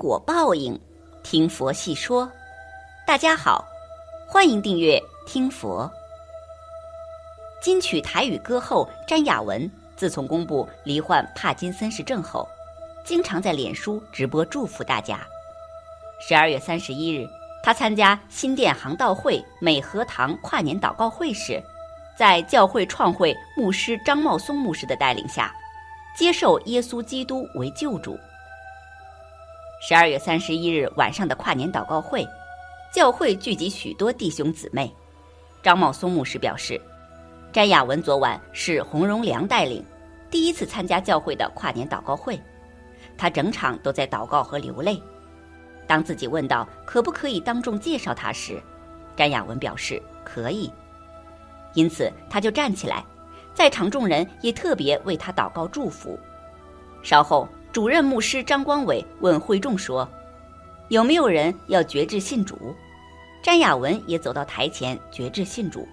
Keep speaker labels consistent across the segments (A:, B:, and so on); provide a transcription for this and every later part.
A: 果报应，听佛细说。大家好，欢迎订阅听佛。金曲台语歌后詹雅雯，自从公布罹患帕金森氏症后，经常在脸书直播祝福大家。十二月三十一日，他参加新店航道会美和堂跨年祷告会时，在教会创会牧师张茂松牧师的带领下，接受耶稣基督为救主。十二月三十一日晚上的跨年祷告会，教会聚集许多弟兄姊妹。张茂松牧师表示，詹雅文昨晚是洪荣良带领第一次参加教会的跨年祷告会，他整场都在祷告和流泪。当自己问到可不可以当众介绍他时，詹雅文表示可以，因此他就站起来，在场众人也特别为他祷告祝福。稍后。主任牧师张光伟问会众说：“有没有人要决志信主？”詹雅文也走到台前决志信主。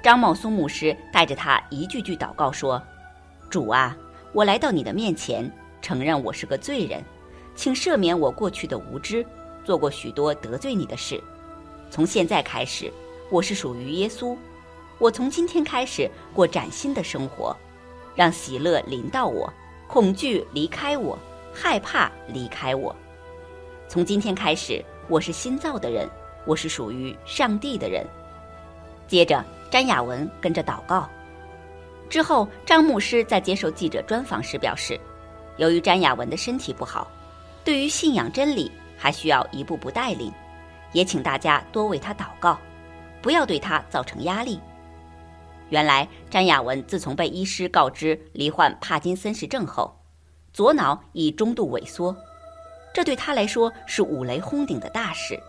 A: 张茂松牧师带着他一句句祷告说：“主啊，我来到你的面前，承认我是个罪人，请赦免我过去的无知，做过许多得罪你的事。从现在开始，我是属于耶稣。我从今天开始过崭新的生活，让喜乐临到我。”恐惧离开我，害怕离开我。从今天开始，我是新造的人，我是属于上帝的人。接着，詹雅文跟着祷告。之后，张牧师在接受记者专访时表示，由于詹雅文的身体不好，对于信仰真理还需要一步步带领，也请大家多为他祷告，不要对他造成压力。原来，詹雅文自从被医师告知罹患帕金森氏症后，左脑已中度萎缩，这对他来说是五雷轰顶的大事。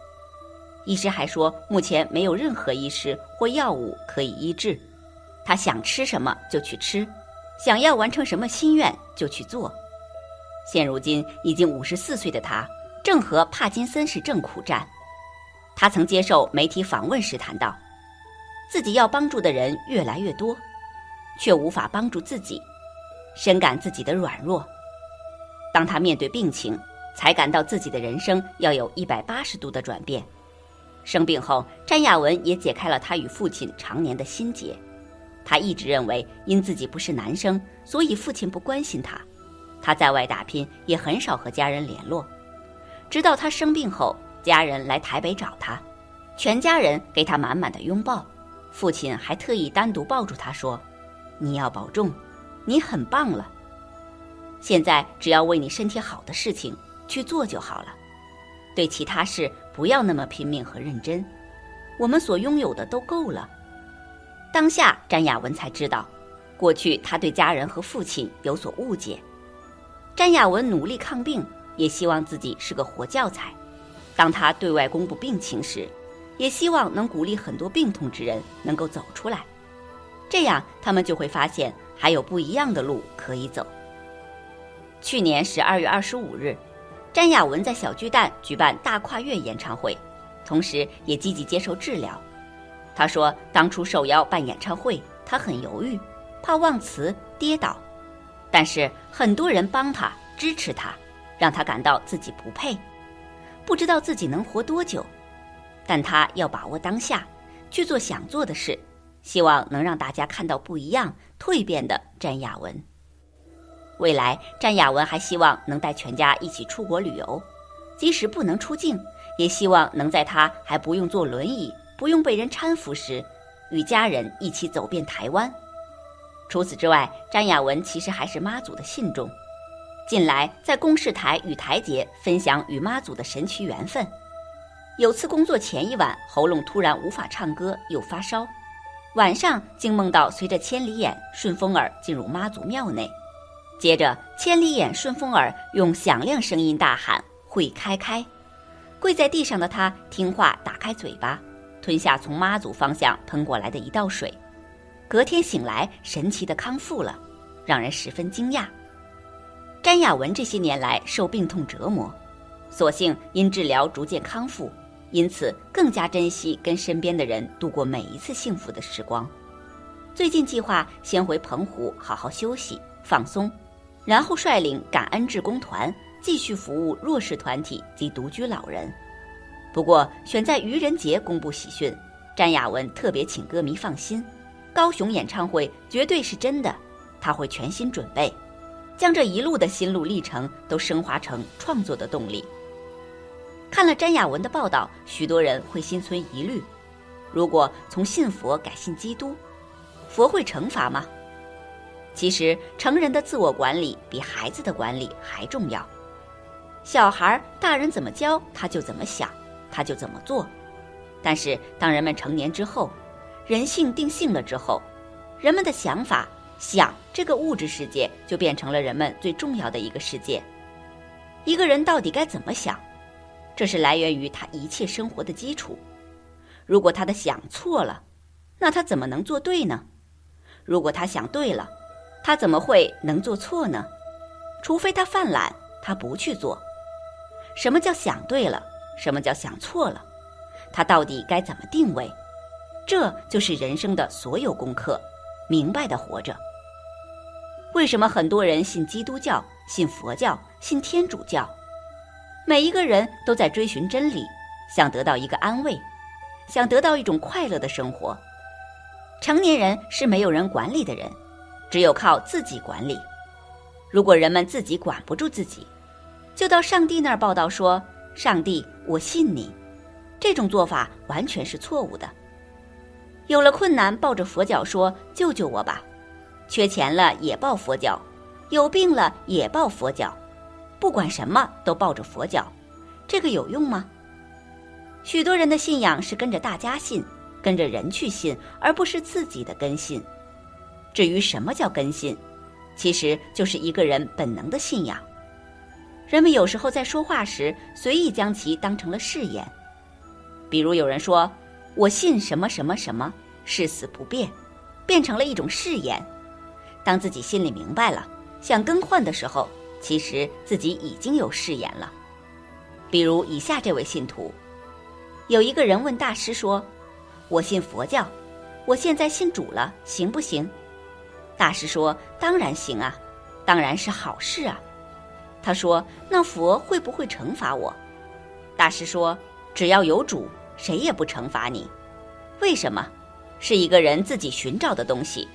A: 医师还说，目前没有任何医师或药物可以医治，他想吃什么就去吃，想要完成什么心愿就去做。现如今已经五十四岁的他，正和帕金森氏症苦战。他曾接受媒体访问时谈到。自己要帮助的人越来越多，却无法帮助自己，深感自己的软弱。当他面对病情，才感到自己的人生要有一百八十度的转变。生病后，詹亚文也解开了他与父亲常年的心结。他一直认为，因自己不是男生，所以父亲不关心他。他在外打拼，也很少和家人联络。直到他生病后，家人来台北找他，全家人给他满满的拥抱。父亲还特意单独抱住他说：“你要保重，你很棒了。现在只要为你身体好的事情去做就好了，对其他事不要那么拼命和认真。我们所拥有的都够了。”当下，詹雅文才知道，过去他对家人和父亲有所误解。詹雅文努力抗病，也希望自己是个活教材。当他对外公布病情时，也希望能鼓励很多病痛之人能够走出来，这样他们就会发现还有不一样的路可以走。去年十二月二十五日，詹雅文在小巨蛋举办大跨越演唱会，同时也积极接受治疗。他说，当初受邀办演唱会，他很犹豫，怕忘词跌倒，但是很多人帮他支持他，让他感到自己不配，不知道自己能活多久。但他要把握当下，去做想做的事，希望能让大家看到不一样、蜕变的詹雅文。未来，詹雅文还希望能带全家一起出国旅游，即使不能出境，也希望能在他还不用坐轮椅、不用被人搀扶时，与家人一起走遍台湾。除此之外，詹雅文其实还是妈祖的信众，近来在公视台与台节分享与妈祖的神奇缘分。有次工作前一晚，喉咙突然无法唱歌，又发烧，晚上竟梦到随着千里眼、顺风耳进入妈祖庙内，接着千里眼、顺风耳用响亮声音大喊“会开开”，跪在地上的他听话打开嘴巴，吞下从妈祖方向喷过来的一道水，隔天醒来神奇的康复了，让人十分惊讶。詹雅文这些年来受病痛折磨，所幸因治疗逐渐康复。因此，更加珍惜跟身边的人度过每一次幸福的时光。最近计划先回澎湖好好休息放松，然后率领感恩志工团继续服务弱势团体及独居老人。不过，选在愚人节公布喜讯，詹雅雯特别请歌迷放心，高雄演唱会绝对是真的，他会全心准备，将这一路的心路历程都升华成创作的动力。看了詹雅雯的报道，许多人会心存疑虑：如果从信佛改信基督，佛会惩罚吗？其实，成人的自我管理比孩子的管理还重要。小孩，大人怎么教他就怎么想，他就怎么做。但是，当人们成年之后，人性定性了之后，人们的想法、想这个物质世界就变成了人们最重要的一个世界。一个人到底该怎么想，这是来源于他一切生活的基础。如果他的想错了，那他怎么能做对呢？如果他想对了，他怎么会能做错呢？除非他犯懒，他不去做。什么叫想对了？什么叫想错了？他到底该怎么定位？这就是人生的所有功课。明白的活着。为什么很多人信基督教、信佛教、信天主教？每一个人都在追寻真理，想得到一个安慰，想得到一种快乐的生活。成年人是没有人管理的人。只有靠自己管理。如果人们自己管不住自己，就到上帝那儿报道说：“上帝，我信你。”这种做法完全是错误的。有了困难，抱着佛脚说：“救救我吧！”缺钱了也抱佛脚，有病了也抱佛脚，不管什么都抱着佛脚，这个有用吗？许多人的信仰是跟着大家信，跟着人去信，而不是自己的根信。至于什么叫根信，其实就是一个人本能的信仰。人们有时候在说话时随意将其当成了誓言，比如有人说“我信什么什么什么，誓死不变”，变成了一种誓言。当自己心里明白了，想更换的时候，其实自己已经有誓言了。比如以下这位信徒，有一个人问大师说：“我信佛教，我现在信主了，行不行？”大师说：“当然行啊，当然是好事啊。”他说：“那佛会不会惩罚我？”大师说：“只要有主，谁也不惩罚你。为什么？是一个人自己寻找的东西，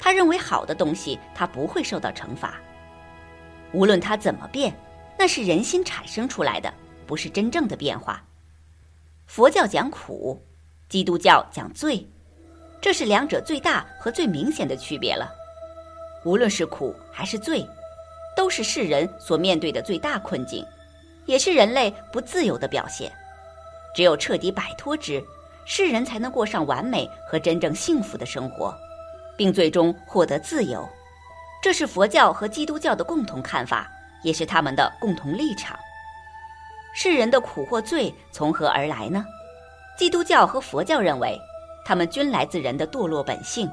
A: 他认为好的东西，他不会受到惩罚。无论它怎么变，那是人心产生出来的，不是真正的变化。佛教讲苦，基督教讲罪，这是两者最大和最明显的区别了。”无论是苦还是罪，都是世人所面对的最大困境，也是人类不自由的表现。只有彻底摆脱之，世人才能过上完美和真正幸福的生活，并最终获得自由。这是佛教和基督教的共同看法，也是他们的共同立场。世人的苦或罪从何而来呢？基督教和佛教认为，他们均来自人的堕落本性，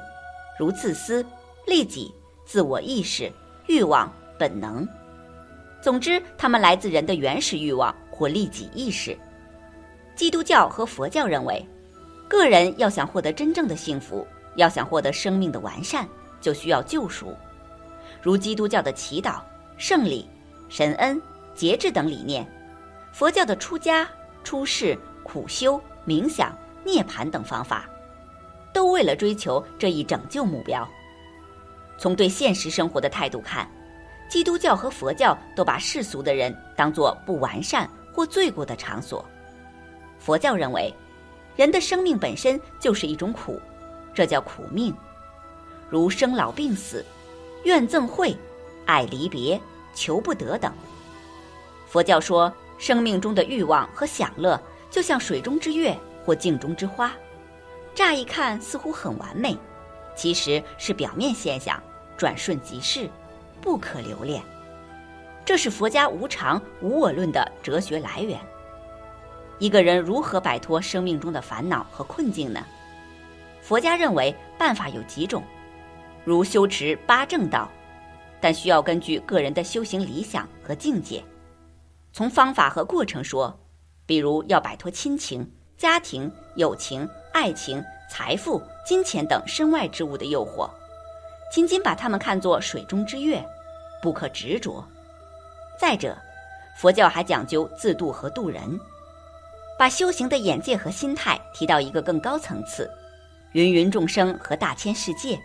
A: 如自私、利己。自我意识、欲望、本能，总之，它们来自人的原始欲望或利己意识。基督教和佛教认为，个人要想获得真正的幸福，要想获得生命的完善，就需要救赎。如基督教的祈祷、圣礼、神恩、节制等理念；佛教的出家、出世、苦修、冥想、涅槃等方法，都为了追求这一拯救目标。从对现实生活的态度看，基督教和佛教都把世俗的人当作不完善或罪过的场所。佛教认为，人的生命本身就是一种苦，这叫苦命，如生老病死、怨憎会、爱离别、求不得等。佛教说，生命中的欲望和享乐就像水中之月或镜中之花，乍一看似乎很完美，其实是表面现象。转瞬即逝，不可留恋。这是佛家无常、无我论的哲学来源。一个人如何摆脱生命中的烦恼和困境呢？佛家认为办法有几种，如修持八正道，但需要根据个人的修行理想和境界。从方法和过程说，比如要摆脱亲情、家庭、友情、爱情、财富、金钱等身外之物的诱惑。仅仅把它们看作水中之月，不可执着。再者，佛教还讲究自度和度人，把修行的眼界和心态提到一个更高层次，芸芸众生和大千世界，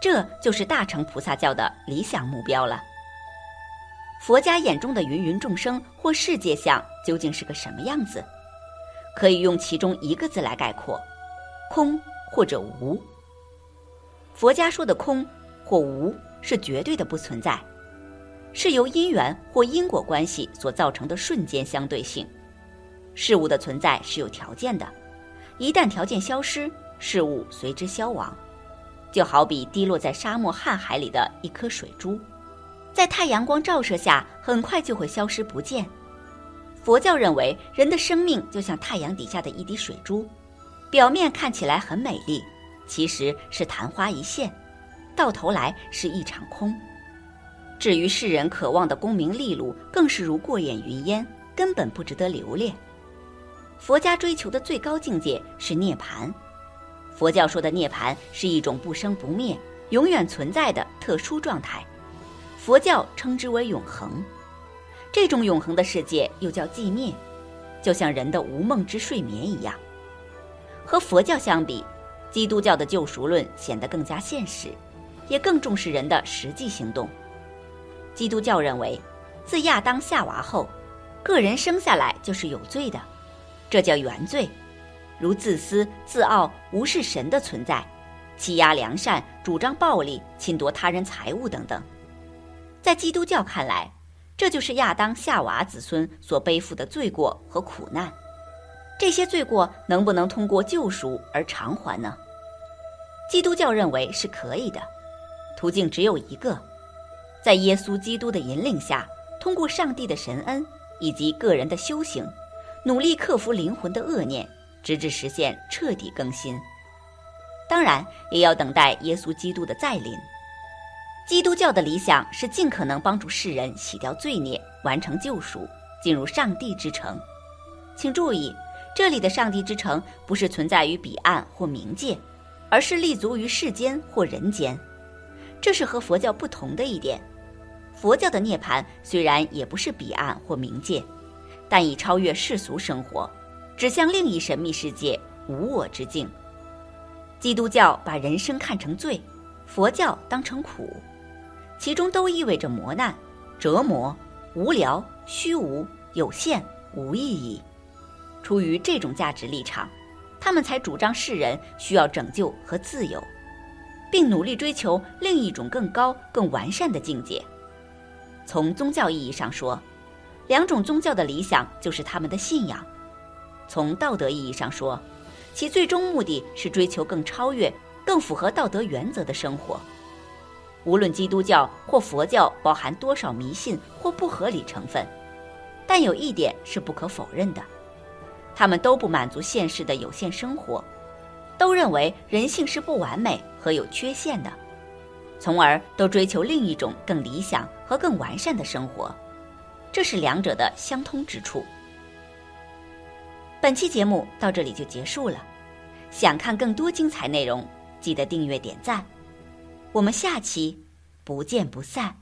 A: 这就是大乘菩萨教的理想目标了。佛家眼中的芸芸众生或世界相究竟是个什么样子？可以用其中一个字来概括：空或者无。佛家说的空或无是绝对的不存在。是由因缘或因果关系所造成的瞬间相对性，事物的存在是有条件的，一旦条件消失，事物随之消亡。就好比滴落在沙漠瀚海里的一颗水珠，在太阳光照射下很快就会消失不见。佛教认为，人的生命就像太阳底下的一滴水珠，表面看起来很美丽，其实是昙花一现，到头来是一场空。至于世人渴望的功名利禄，更是如过眼云烟，根本不值得留恋。佛家追求的最高境界是涅槃。佛教说的涅槃是一种不生不灭、永远存在的特殊状态，佛教称之为永恒。这种永恒的世界又叫寂灭，就像人的无梦之睡眠一样。和佛教相比，基督教的救赎论显得更加现实，也更重视人的实际行动。基督教认为，自亚当夏娃后，个人生下来就是有罪的，这叫原罪，如自私、自傲、无视神的存在，欺压良善、主张暴力、侵夺他人财物等等。在基督教看来，这就是亚当夏娃子孙所背负的罪过和苦难。这些罪过能不能通过救赎而偿还呢？基督教认为是可以的，途径只有一个。在耶稣基督的引领下，通过上帝的神恩以及个人的修行，努力克服灵魂的恶念，直至实现彻底更新。当然，也要等待耶稣基督的再临。基督教的理想是尽可能帮助世人洗掉罪孽，完成救赎，进入上帝之城。请注意，这里的上帝之城不是存在于彼岸或冥界，而是立足于世间或人间。这是和佛教不同的一点。佛教的涅槃虽然也不是彼岸或冥界，但已超越世俗生活，指向另一神秘世界无我之境。基督教把人生看成罪，佛教当成苦，其中都意味着磨难、折磨、无聊、虚无、有限、无意义。出于这种价值立场，他们才主张世人需要拯救和自由，并努力追求另一种更高、更完善的境界。从宗教意义上说，两种宗教的理想就是他们的信仰；从道德意义上说，其最终目的是追求更超越、更符合道德原则的生活。无论基督教或佛教包含多少迷信或不合理成分，但有一点是不可否认的：他们都不满足现实的有限生活，都认为人性是不完美和有缺陷的。从而都追求另一种更理想和更完善的生活，这是两者的相通之处。本期节目到这里就结束了，想看更多精彩内容，记得订阅点赞。我们下期不见不散。